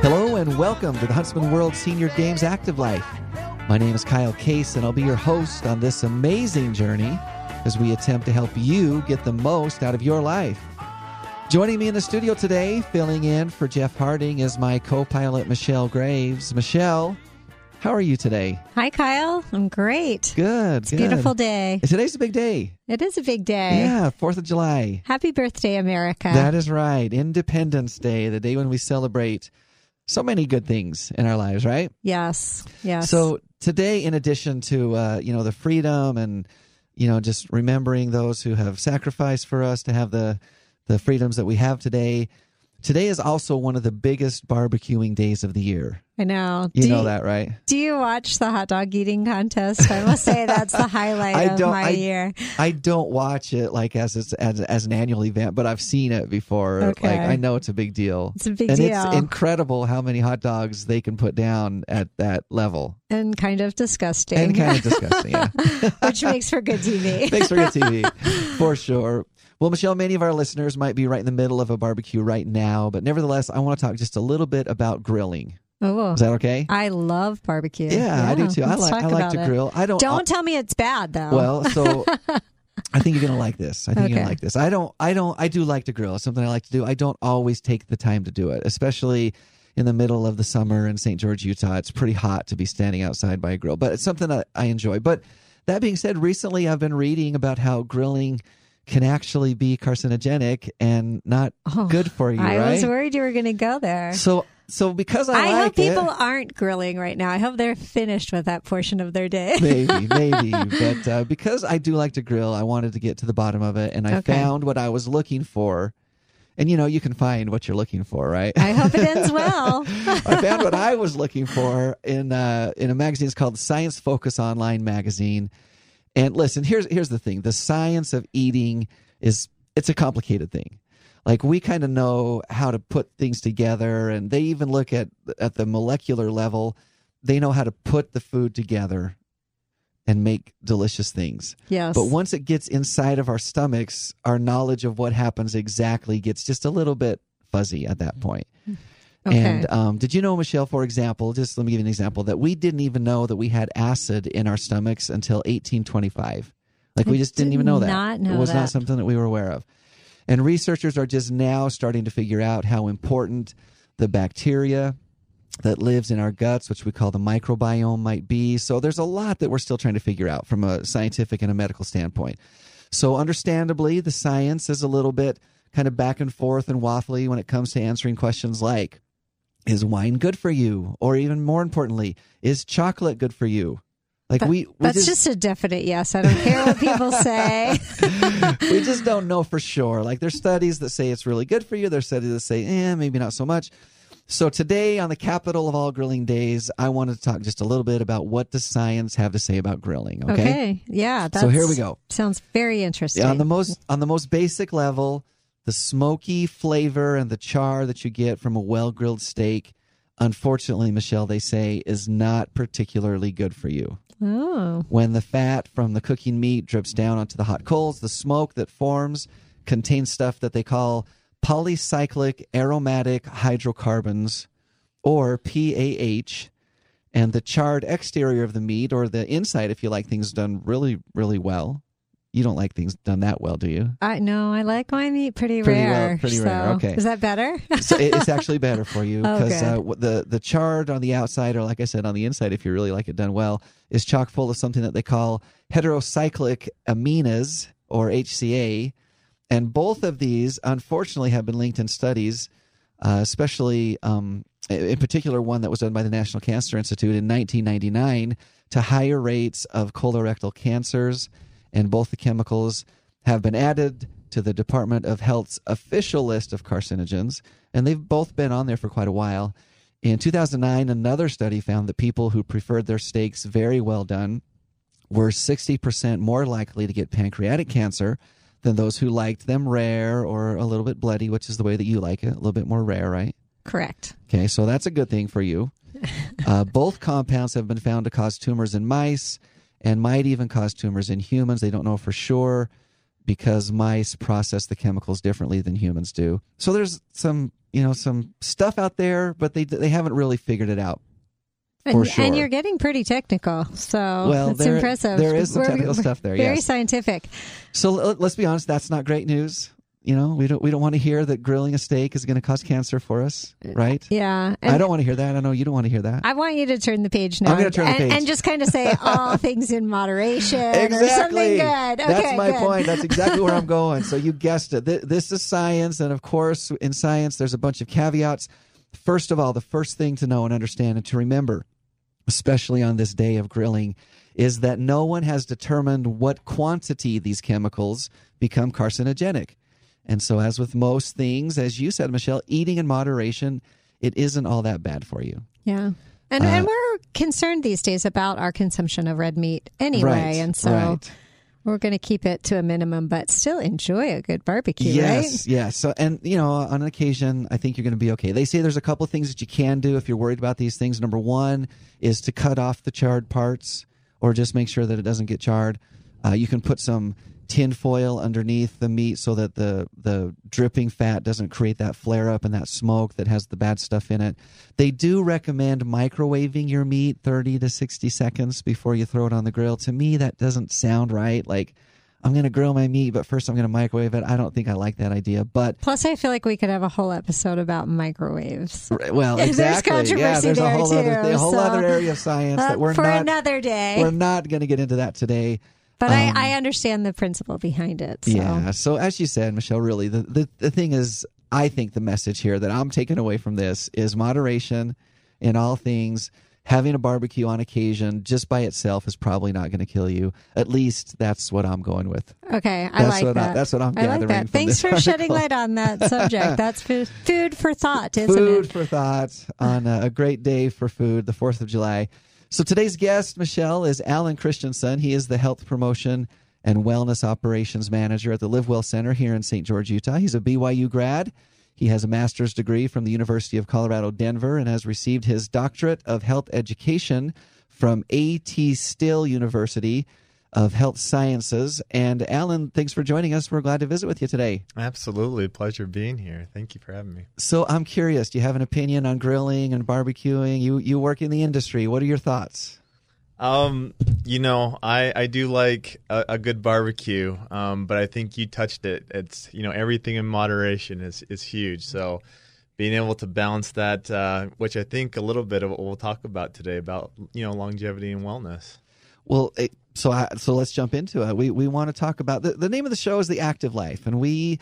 Hello and welcome to the Huntsman World Senior Games Active Life. My name is Kyle Case, and I'll be your host on this amazing journey as we attempt to help you get the most out of your life. Joining me in the studio today, filling in for Jeff Harding, is my co pilot, Michelle Graves. Michelle, how are you today? Hi, Kyle. I'm great. Good. It's a beautiful day. Today's a big day. It is a big day. Yeah, 4th of July. Happy birthday, America. That is right. Independence Day, the day when we celebrate so many good things in our lives, right? yes. Yes. So today, in addition to uh, you know the freedom and you know just remembering those who have sacrificed for us to have the the freedoms that we have today, today is also one of the biggest barbecuing days of the year. I know. You do know that, right? Do you watch the hot dog eating contest? I must say that's the highlight I of my I- year. I don't watch it like as as as an annual event, but I've seen it before. Okay. Like I know it's a big deal. It's a big and deal. it's incredible how many hot dogs they can put down at that level, And kind of disgusting. and kind of disgusting. Yeah. which makes for good TV. Thanks for good TV, for sure. Well, Michelle, many of our listeners might be right in the middle of a barbecue right now, but nevertheless, I want to talk just a little bit about grilling. Oh, Is that okay? I love barbecue. yeah, I do too. I like I like about to it. grill. I don't. Don't tell me it's bad though. well, so I think you're gonna like this. I think you're gonna like this. I don't. I don't. I do like to grill. It's something I like to do. I don't always take the time to do it, especially in the middle of the summer in St. George, Utah. It's pretty hot to be standing outside by a grill, but it's something that I enjoy. But that being said, recently I've been reading about how grilling can actually be carcinogenic and not Oh, good for you. I right? was worried you were going to go there. so so because I, I like hope people it, aren't grilling right now. I hope they're finished with that portion of their day. maybe, maybe. But uh, because I do like to grill, I wanted to get to the bottom of it, and I Okay. found what I was looking for. And you know, you can find what you're looking for, right? I hope it ends well. I found what I was looking for in uh, in a magazine. It's called Science Focus Online magazine. And listen, here's here's the thing: the science of eating is it's a complicated thing. Like we kind of know how to put things together, and they even look at at the molecular level. They know how to put the food together and make delicious things. Yes. But once it gets inside of our stomachs, our knowledge of what happens exactly gets just a little bit fuzzy at that point. Hmm. Okay. And um, did you know, Michelle, for example, just let me give you an example, that we didn't even know that we had acid in our stomachs until 1825. Like we just didn't even know that. know it was not something that we were aware of. And researchers are just now starting to figure out how important the bacteria that lives in our guts, which we call the microbiome, might be. So there's a lot that we're still trying to figure out from a scientific and a medical standpoint. So understandably, the science is a little bit kind of back and forth and waffly when it comes to answering questions like is wine good for you or even more importantly is chocolate good for you like we we That's just, a definite yes. I don't care what people say. we just don't know for sure. Like there's studies that say it's really good for you. There's studies that say, eh, maybe not so much. So today on the capital of all grilling days, I wanted to talk just a little bit about what does science have to say about grilling. Okay. Okay. Yeah. That's, So here we go. Sounds very interesting. On the most on the most basic level, the smoky flavor and the char that you get from a well grilled steak, unfortunately, Michelle, they say, is not particularly good for you. oh. When the fat from the cooking meat drips down onto the hot coals, the smoke that forms contains stuff that they call polycyclic aromatic hydrocarbons, or PAH. And the charred exterior of the meat, or the inside, if you like things done really, really well. You don't like things done that well, do you? I no, I like my meat pretty, Pretty well- rare. pretty so- rare, okay. Is that better? so it- it's actually better for you Oh, because good. uh, the the charred on the outside, or like I said, on the inside, if you really like it done well, is chock full of something that they call heterocyclic amines or HCA, and both of these, unfortunately, have been linked in studies, uh, especially um, in particular one that was done by the National Cancer Institute in 1999, to higher rates of colorectal cancers, and both the chemicals have been added to the Department of Health's official list of carcinogens, and they've both been on there for quite a while. In 2009, another study found that people who preferred their steaks very well done were 60% more likely to get pancreatic cancer than those who liked them rare or a little bit bloody, which is the way that you like it, a little bit more rare, right? Correct. Okay, so that's a good thing for you. Uh, both compounds have been found to cause tumors in mice and might even cause tumors in humans. They don't know for sure. because mice process the chemicals differently than humans do. So there's some, you know, some stuff out there, but they they haven't really figured it out. And, For sure. and you're getting pretty technical, so Well, it's there- impressive. there is some technical we're stuff there, Very yes. scientific. So let's be honest, that's not great news. You know, we don't we don't want to hear that grilling a steak is going to cause cancer for us, uh, right? Yeah, I don't want to hear that. I know you don't want to hear that. I want you to turn the page now. I'm gonna turn the and, page. and just kind of say all things in moderation or something good. Okay, That's my good. point. That's exactly where I'm going. So you guessed it. Th- This is science, and of course, in science, there's a bunch of caveats. First of all, the first thing to know and understand and to remember, especially on this day of grilling, is that no one has determined what quantity these chemicals become carcinogenic. And so, as with most things, as you said, Michelle, eating in moderation, it isn't all that bad for you. Yeah. And, Uh, and we're concerned these days about our consumption of red meat anyway. Right, And so right. we're going to keep it to a minimum, but still enjoy a good barbecue, yes, right? yes. So, and you know, on an occasion, I think you're going to be okay. They say there's a couple of things that you can do if you're worried about these things. Number one is to cut off the charred parts, or just make sure that it doesn't get charred. Uh, you can put some tin foil underneath the meat so that the the dripping fat doesn't create that flare up and that smoke that has the bad stuff in it. They do recommend microwaving your meat 30 to 60 seconds before you throw it on the grill. To me, that doesn't sound right. Like I'm going to grill my meat, but first I'm going to microwave it. I don't think I like that idea. But Plus, I feel like we could have a whole episode about microwaves. well, There's exactly. yeah, controversy there's a there, whole other too, a whole so- other area of science Uh, that we're for not another day. we're not going to get into that today. But um, I, I understand the principle behind it. So. Yeah. So as you said, Michelle, really the, the the thing is, I think the message here that I'm taking away from this is moderation in all things. Having a barbecue on occasion just by itself is probably not going to kill you. At least that's what I'm going with. Okay, I That's like what I- that. that's what I'm I like that. Thanks for shedding light on that subject. That's food, food for thought, isn't food it? for thought on a, a great day for food, the 4th of July. So today's guest, Michelle, is Alan Christensen. He is the health promotion and wellness operations manager at the Live Well Center here in St. George, Utah. He's a BYU grad. He has a master's degree from the University of Colorado, Denver, and has received his doctorate of health education from A.T. Still University of Health Sciences. And Alan, thanks for joining us. We're glad to visit with you today. Absolutely. Pleasure being here. Thank you for having me. So I'm curious. Do you have an opinion on grilling and barbecuing? You you work in the industry. What are your thoughts? Um, you know, I, I do like a, a good barbecue, um, but I think you touched it. It's you know everything in moderation is is huge. So being able to balance that, uh, which I think a little bit of what we'll talk about today about you know longevity and wellness. Well, it, so I, so let's jump into it. We we want to talk about the, the name of the show is the Active Life, and we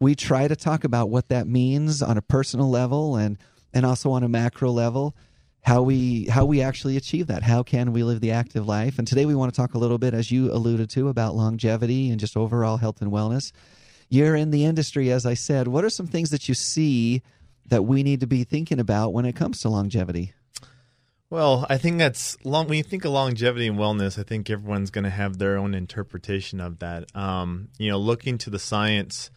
we try to talk about what that means on a personal level and and also on a macro level. How we how we actually achieve that? How can we live the active life? And today we want to talk a little bit, as you alluded to, about longevity and just overall health and wellness. You're in the industry, as I said. What are some things that you see that we need to be thinking about when it comes to longevity? Well, I think that's long. When you think of longevity and wellness, I think everyone's going to have their own interpretation of that. Um, you know, looking to the science,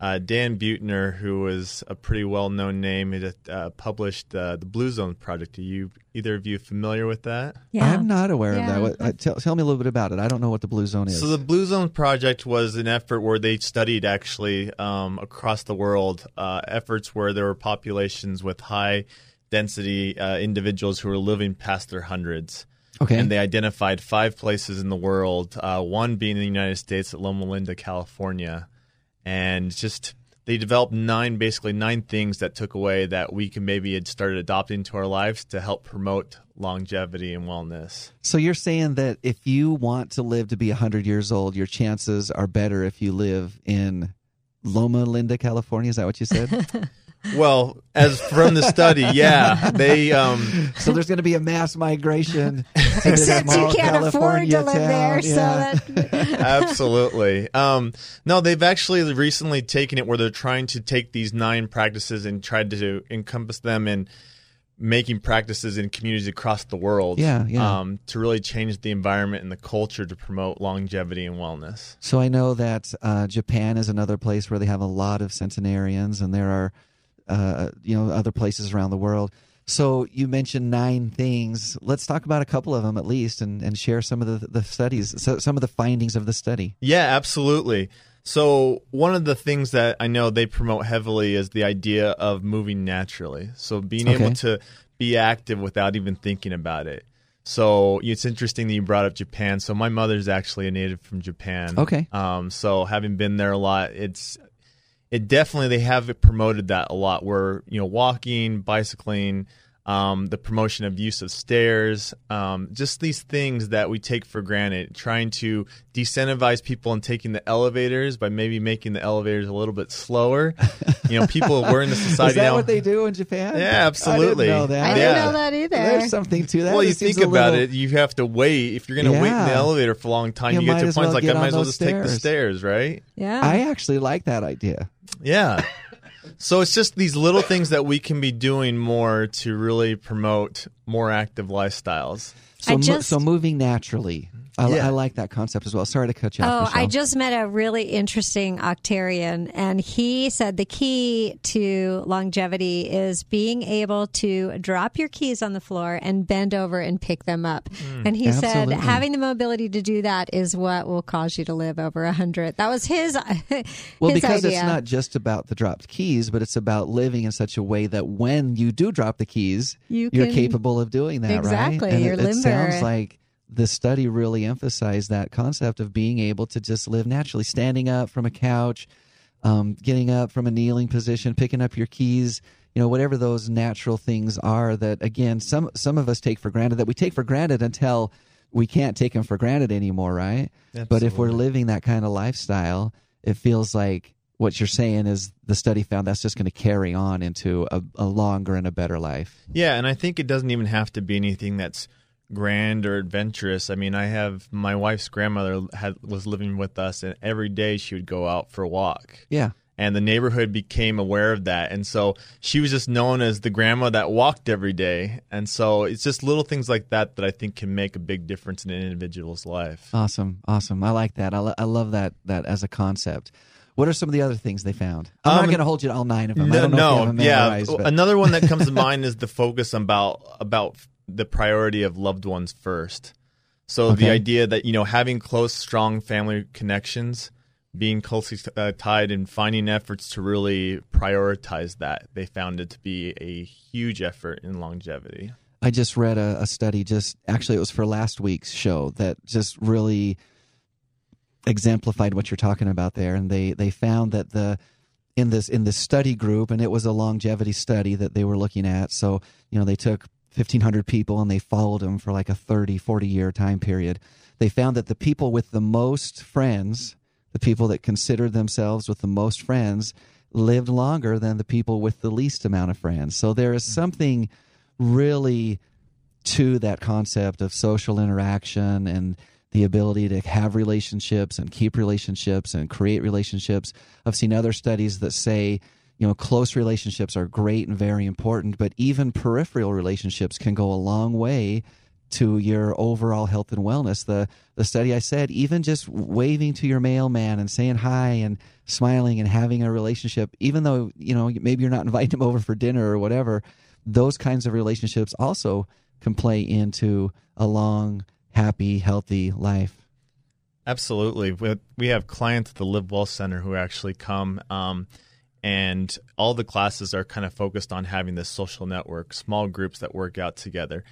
uh, Dan Buettner, who was a pretty well-known name, he uh, published uh, the Blue Zone Project. Are you either of you familiar with that? Yeah. I'm not aware Yeah. of that. What, uh, tell, tell me a little bit about it. I don't know what the Blue Zone is. So the Blue Zone Project was an effort where they studied actually um, across the world uh, efforts where there were populations with high density uh, individuals who were living past their hundreds. okay. And they identified five places in the world, uh, one being in the United States at Loma Linda, California. And just they developed nine, basically nine things that took away that we can maybe had started adopting to our lives to help promote longevity and wellness. So you're saying that if you want to live to be 100 years old, your chances are better if you live in Loma Linda, California. Is that what you said? Well, as from the study, yeah, they um, so there's going to be a mass migration. Except you can't afford California to live town. there, Yeah. so that absolutely. Um, no, they've actually recently taken it where they're trying to take these nine practices and tried to encompass them in making practices in communities across the world. Yeah, yeah. Um, to really change the environment and the culture to promote longevity and wellness. So I know that uh, Japan is another place where they have a lot of centenarians, and there are, uh, you know, other places around the world. So you mentioned nine things. Let's talk about a couple of them at least, and, and share some of the, the studies, so, some of the findings of the study. Yeah, absolutely. So one of the things that I know they promote heavily is the idea of moving naturally. So being Okay. able to be active without even thinking about it. So it's interesting that you brought up Japan. So my mother's actually a native from Japan. Okay. Um, so having been there a lot, it's it definitely they have promoted that a lot. Where you know walking, bicycling, um, the promotion of use of stairs, um, just these things that we take for granted. Trying to decentivize people and taking the elevators by maybe making the elevators a little bit slower. You know, people we're in the society Is that now. what they do in Japan? Yeah, absolutely. I didn't know that. I didn't Yeah. know that either. There's something to that. well, you It think about little- it, you have to wait. If you're going to wait in the elevator for a long time, You you, get to as points well like I might as well those just take the stairs. stairs, right? yeah. I actually like that idea. Yeah. So it's just these little things that we can be doing more to really promote more active lifestyles. So, I mo- so moving naturally. I, Yeah. I like that concept as well. Sorry to cut you off. Oh, off. I just met a really interesting Octarian, and he said the key to longevity is being able to drop your keys on the floor and bend over and pick them up. Hmm. and he Absolutely. said having the mobility to do that is what will cause you to live over a hundred. That was his. Well, his because idea. it's not just about the dropped keys, but it's about living in such a way that when you do drop the keys, You are capable of doing that, Exactly, right? And you're it, it sounds like the study really emphasized that concept of being able to just live naturally, standing up from a couch, um, getting up from a kneeling position, picking up your keys, you know, whatever those natural things are that again, some some of us take for granted that we take for granted until we can't take them for granted anymore, right? But if we're living that kind of lifestyle, it feels like what you're saying is the study found that's just going to carry on into a, a longer and a better life. Yeah, and I think it doesn't even have to be anything that's grand or adventurous. I mean, I have my wife's grandmother had was living with us, and every day she would go out for a walk. Yeah. and the neighborhood became aware of that and so she was just known as the grandma that walked every day and so it's just little things like that that i think can make a big difference in an individual's life Awesome, awesome. I like that. I, lo- I love that that as a concept. What are some of the other things they found? I'm not Um, going to hold you to all nine of them. No, don't know if you no yeah another one that comes to mind is the focus about about the priority of loved ones first so the idea that you know having close strong family connections being closely uh, tied and finding efforts to really prioritize that they found it to be a huge effort in longevity I just read a, a study. Just actually, it was for last week's show that just really exemplified what you're talking about there. And they they found that the in this in this study group, and it was a longevity study that they were looking at. So you know they took 1,500 people and they followed them for like a 30, 40 year time period. They found that the people with the most friends, the people that considered themselves with the most friends, lived longer than the people with the least amount of friends. So there is mm-hmm. something really to that concept of social interaction and the ability to have relationships and keep relationships and create relationships. I've seen other studies that say, you know, close relationships are great and very important, but even peripheral relationships can go a long way to your overall health and wellness. The the study I said, even just waving to your mailman and saying hi and smiling and having a relationship, even though, you know, maybe you're not inviting him over for dinner or whatever, those kinds of relationships also can play into a long, happy, healthy life. Absolutely. We, we have clients at the Live Well Center who actually come, um, and all the classes are kind of focused on having this social network, small groups that work out together.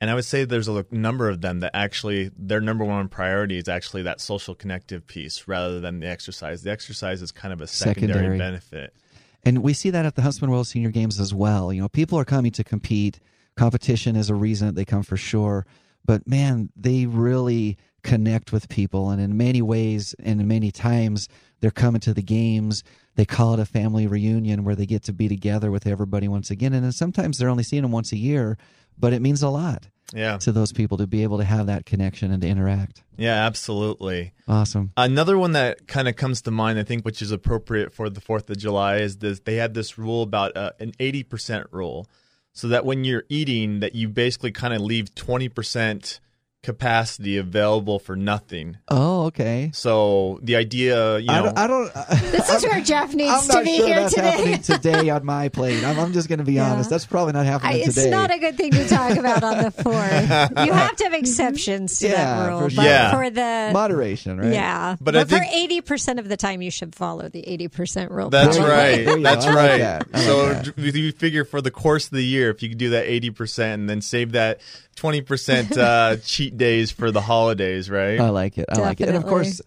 And I would say there's a number of them that actually their number one priority is actually that social connective piece rather than the exercise. The exercise is kind of a secondary, Secondary. benefit. And we see that at the Huntsman World Senior Games as well. You know, people are coming to compete. Competition is a reason that they come for sure. But man, they really connect with people. And in many ways and in many times, they're coming to the games. They call it a family reunion where they get to be together with everybody once again. And then sometimes they're only seeing them once a year, but it means a lot Yeah. to those people to be able to have that connection and to interact. Yeah, absolutely. Awesome. Another one that kind of comes to mind, I think, which is appropriate for the Fourth of July, is this. They had this rule about uh, an eighty percent rule, so that when you're eating, that you basically kind of leave twenty percent capacity available for nothing. Oh, okay. So the idea, you know, I don't. I don't This is where Jeff needs I'm to not be sure here that's today. happening today on my plate. I'm, I'm just going to be Yeah. honest. That's probably not I, happening it's today. not a good thing to talk about on the fourth. You have to have exceptions to Yeah, that rule. for but sure. Yeah. for the Moderation, right? yeah, But but, I for eighty percent of the time, you should follow the eighty percent rule. That's There you go. right. That's go. Like right. that. Like so that. you figure for the course of the year, if you could do that eighty percent and then save that twenty percent uh, cheat days for the holidays, right? I like it. I like it. And of course,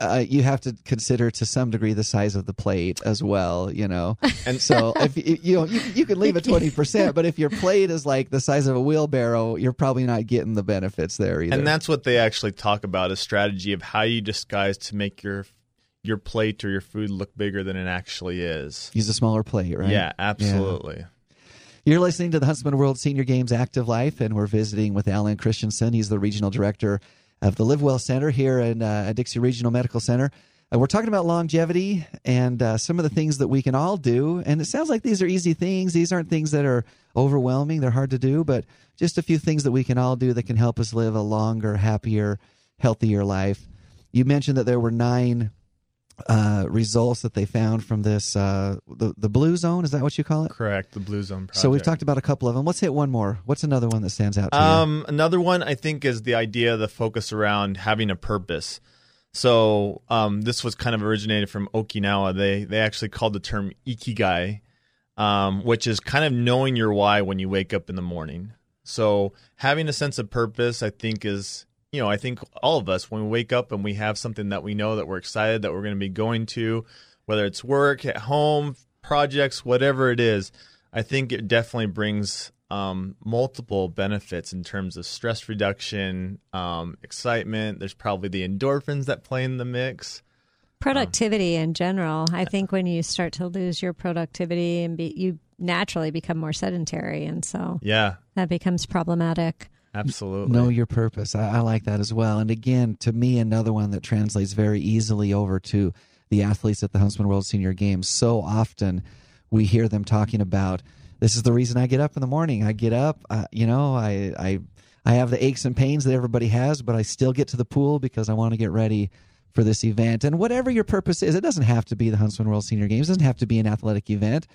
uh, you have to consider to some degree the size of the plate as well. You know, and so if you you know, you, you can leave it twenty percent, but if your plate is like the size of a wheelbarrow, you're probably not getting the benefits there either. and that's what they actually talk about a strategy of how you disguise to make your your plate or your food look bigger than it actually is. use a smaller plate, right? Yeah, absolutely. You're listening to the Huntsman World Senior Games Active Life, and we're visiting with Alan Christensen. He's the regional director of the Live Well Center here in uh, Dixie Regional Medical Center. Uh, we're talking about longevity and uh, some of the things that we can all do. And it sounds like these are easy things. These aren't things that are overwhelming, they're hard to do, but just a few things that we can all do that can help us live a longer, happier, healthier life. You mentioned that there were nine uh, results that they found from this uh, the the blue zone. Is that what you call it? Correct. The Blue Zone project. So we've talked about a couple of them. Let's hit one more. What's another one that stands out to you? Um, another one I think is the idea, the focus around having a purpose. So um, this was kind of originated from Okinawa. They they actually called the term ikigai, um, which is kind of knowing your why when you wake up in the morning. So having a sense of purpose, I think, is you know I think all of us when we wake up and we have something that we know that we're excited that we're going to be going to, whether it's work at home, projects, whatever it is, I think it definitely brings um, multiple benefits in terms of stress reduction, um, excitement. There's probably the endorphins that play in the mix. productivity in general. I think when you start to lose your productivity and be, you naturally become more sedentary, and so Yeah, that becomes problematic. Absolutely. know your purpose. I, I like that as well. And again, to me, another one that translates very easily over to the athletes at the Huntsman World Senior Games. So often we hear them talking about this is the reason I get up in the morning. I get up, uh, you know, I, I, I have the aches and pains that everybody has, but I still get to the pool because I want to get ready for this event. And whatever your purpose is, it doesn't have to be the Huntsman World Senior Games. It doesn't have to be an athletic event.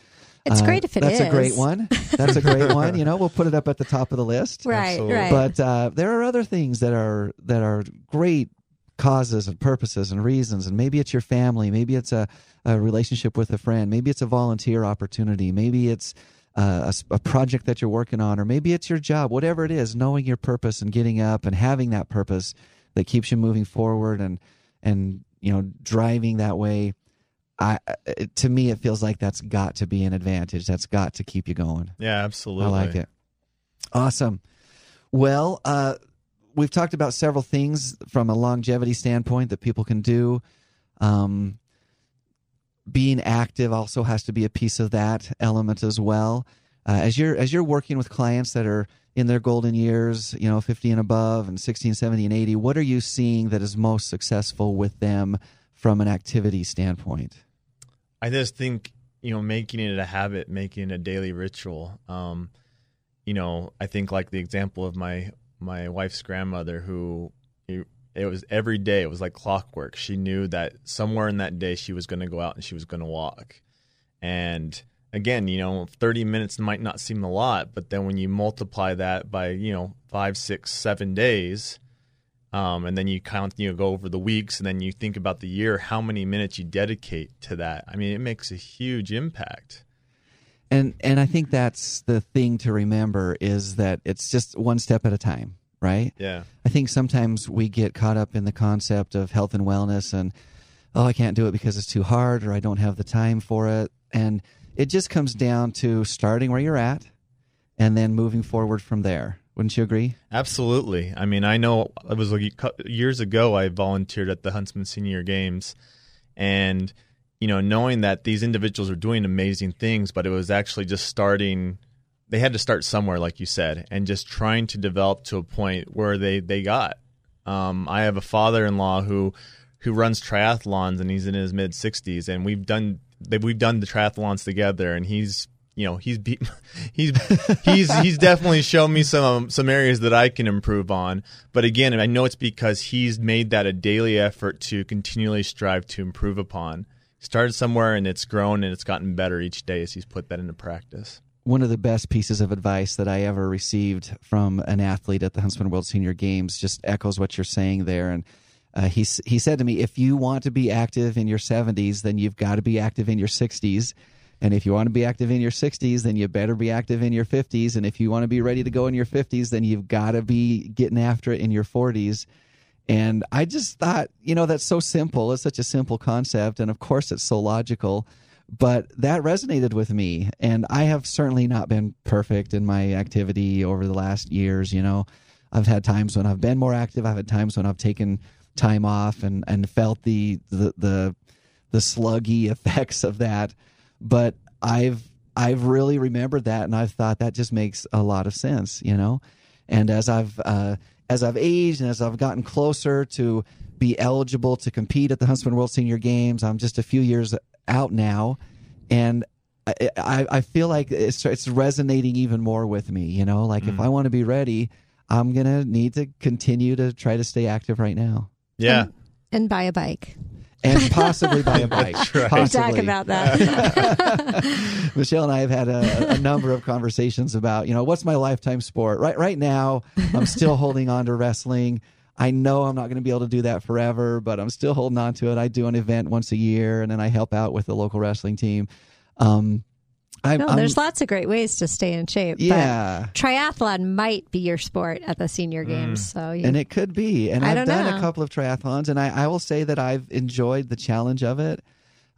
It's Uh, great if it that's is. a great one. That's a great one. You know, we'll put it up at the top of the list. Right, Absolutely. right. But uh, there are other things that are that are great causes and purposes and reasons. And maybe it's your family. Maybe it's a, a relationship with a friend. Maybe it's a volunteer opportunity. Maybe it's uh, a s- a, project that you're working on, or maybe it's your job. Whatever it is, knowing your purpose and getting up and having that purpose that keeps you moving forward and and you know driving that way. I, to me, it feels like that's got to be an advantage. That's got to keep you going. Yeah, absolutely. I like it. Awesome. Well, uh, we've talked about several things from a longevity standpoint that people can do. Um, being active also has to be a piece of that element as well. Uh, as you're as you're working with clients that are in their golden years, you know, 50 and above, and 16, 70, and 80, what are you seeing that is most successful with them from an activity standpoint? I just think you know making it a habit, making it a daily ritual. Um, you know, I think like the example of my my wife's grandmother, who it, it was every day. It was like clockwork. She knew that somewhere in that day she was going to go out and she was going to walk. And again, you know, thirty minutes might not seem a lot, but then when you multiply that by you know five, six, seven days. Um, and then you count, you know, go over the weeks, and then you think about the year, how many minutes you dedicate to that. I mean, it makes a huge impact. and and I think that's the thing to remember is that it's just one step at a time, right? Yeah, I think sometimes we get caught up in the concept of health and wellness and oh I can't do it because it's too hard or I don't have the time for it and it just comes down to starting where you're at and then moving forward from there. Wouldn't you agree? absolutely. I mean, I know it was years ago I volunteered at the Huntsman Senior Games, and you know, knowing that these individuals are doing amazing things, but it was actually just starting. They had to start somewhere, like you said, and just trying to develop to a point where they they got. Um, I have a father-in-law who who runs triathlons, and he's in his mid 60s, and we've done we've done the triathlons together, and he's you know he's he's he's he's definitely shown me some some areas that I can improve on. But again, I know it's because he's made that a daily effort to continually strive to improve upon. Started somewhere and it's grown and it's gotten better each day as he's put that into practice one of the best pieces of advice that I ever received from an athlete at the Huntsman World Senior Games just echoes what you're saying there. And uh, he he said to me, if you want to be active in your 70s, then you've got to be active in your 60s. And if you want to be active in your 60s, then you better be active in your 50s. And if you want to be ready to go in your 50s, then you've got to be getting after it in your 40s. And I just thought, you know, that's so simple. It's such a simple concept. And of course, it's so logical but that resonated with me and i have certainly not been perfect in my activity over the last years you know i've had times when i've been more active i've had times when i've taken time off and and felt the the the, the sluggy effects of that but i've i've really remembered that and i've thought that just makes a lot of sense you know and as i've uh, as i've aged and as i've gotten closer to be eligible to compete at the Huntsman World Senior Games. I'm just a few years out now, and I, I, I feel like it's it's resonating even more with me. You know, like mm. if I want to be ready, I'm gonna need to continue to try to stay active right now. Yeah, and, and buy a bike. And possibly buy a bike. right. Talk about that. Michelle and I have had a, a, number of conversations about, you know, what's my lifetime sport. Right, right now, I'm still holding on to wrestling. I know I'm not going to be able to do that forever, but I'm still holding on to it. I do an event once a year, and then I help out with the local wrestling team. Um, I'm, no, there's I'm, lots of great ways to stay in shape. Yeah, triathlon might be your sport at the senior mm. games. Mm. So, you, and it could be. And I have done know. a couple of triathlons, and I, I will say that I've enjoyed the challenge of it.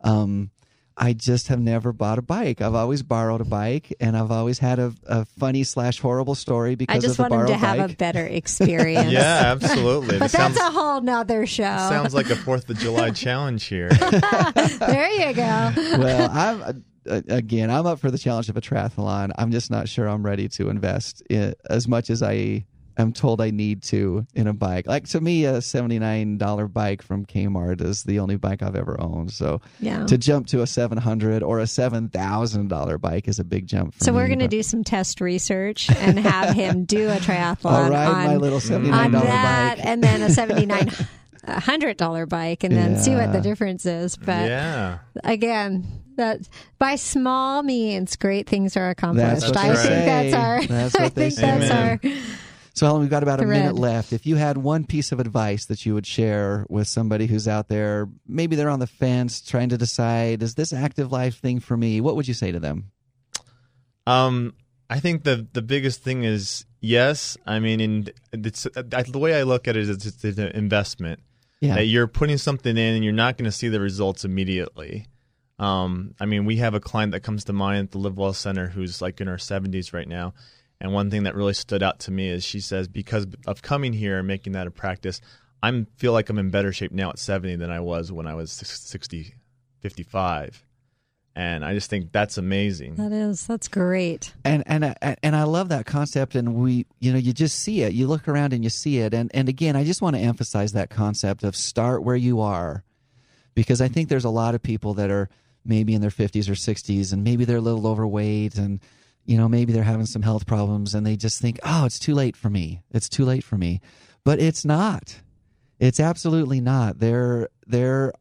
Um, I just have never bought a bike. I've always borrowed a bike, and I've always had a, a funny slash horrible story because I just of the want him to bike. have a better experience. yeah, absolutely. but that's a whole nother show. Sounds like a Fourth of July challenge here. there you go. Well, I'm uh, again, I'm up for the challenge of a triathlon. I'm just not sure I'm ready to invest in, as much as I am told I need to in a bike. Like to me, a seventy nine dollar bike from Kmart is the only bike I've ever owned. So yeah. to jump to a seven hundred or a seven thousand dollar bike is a big jump. so me, we're going to do some test research and have him do a triathlon ride on my little mm. seventy nine dollar bike, and then a seventy nine. A hundred dollar bike and then yeah. see what the difference is. But yeah. again, that by small means, great things are accomplished. That's I they think that's our. That's what I they think say. that's Amen. our. So, Alan, we've got about a Thread. minute left. If you had one piece of advice that you would share with somebody who's out there, maybe they're on the fence trying to decide, is this active life thing for me? What would you say to them? Um, I think the the biggest thing is yes. I mean, in it's the way I look at it is it's, it's an investment. Yeah. That you're putting something in and you're not going to see the results immediately. Um, I mean, we have a client that comes to mind at the Live Well Center who's like in her 70s right now. And one thing that really stood out to me is she says, because of coming here and making that a practice, I feel like I'm in better shape now at 70 than I was when I was 60, 55. And I just think that's amazing. That is, that's great. And and uh, and I love that concept. And we, you know, you just see it. You look around and you see it. And and again, I just want to emphasize that concept of start where you are, because I think there's a lot of people that are maybe in their 50s or 60s, and maybe they're a little overweight, and you know, maybe they're having some health problems, and they just think, oh, it's too late for me. It's too late for me. But it's not. It's absolutely not. There, there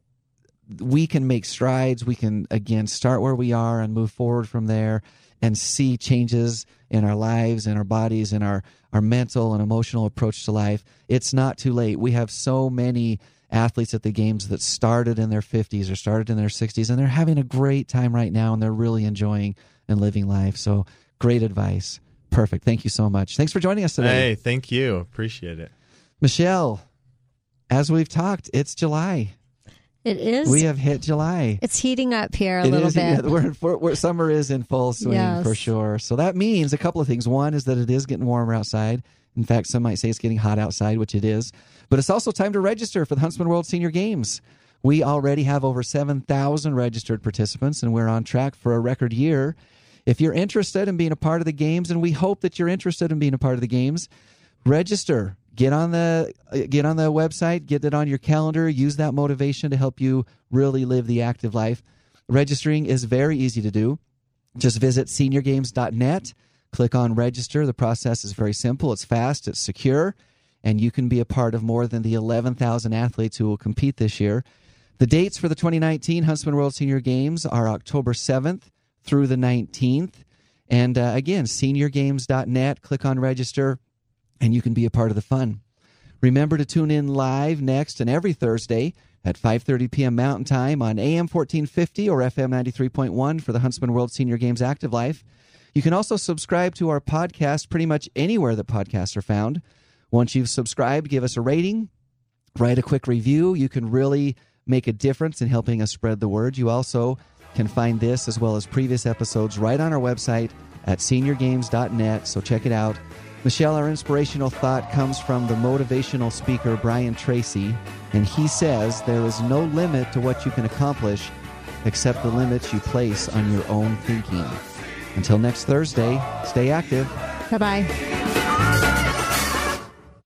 we can make strides. We can again start where we are and move forward from there and see changes in our lives and our bodies and our, our mental and emotional approach to life. It's not too late. We have so many athletes at the games that started in their 50s or started in their 60s and they're having a great time right now and they're really enjoying and living life. So great advice. Perfect. Thank you so much. Thanks for joining us today. Hey, thank you. Appreciate it. Michelle, as we've talked, it's July. It is. We have hit July. It's heating up here a It little is- bit. yeah, we're, we're, we're- summer is in full swing Yes. for sure. So that means a couple of things. One is that it is getting warmer outside. In fact, some might say it's getting hot outside, which it is. But it's also time to register for the Huntsman World Senior Games. We already have over 7,000 registered participants, and we're on track for a record year. If you're interested in being a part of the games, and we hope that you're interested in being a part of the games, register. Get on the get on the website, get it on your calendar, use that motivation to help you really live the active life. Registering is very easy to do. Just visit seniorgames.net, click on register. The process is very simple, it's fast, it's secure, and you can be a part of more than the 11,000 athletes who will compete this year. The dates for the 2019 Huntsman World Senior Games are October 7th through the 19th. And uh, again, seniorgames.net, click on register, and you can be a part of the fun. Remember to tune in live next and every Thursday at 5:30 p.m. Mountain Time on AM 1450 or FM 93.1 for the Huntsman World Senior Games Active Life. You can also subscribe to our podcast pretty much anywhere that podcasts are found. Once you've subscribed, give us a rating, write a quick review. You can really make a difference in helping us spread the word. You also can find this as well as previous episodes right on our website at seniorgames.net, so check it out. Michelle, our inspirational thought comes from the motivational speaker Brian Tracy, and he says there is no limit to what you can accomplish except the limits you place on your own thinking. Until next Thursday, stay active. Bye bye.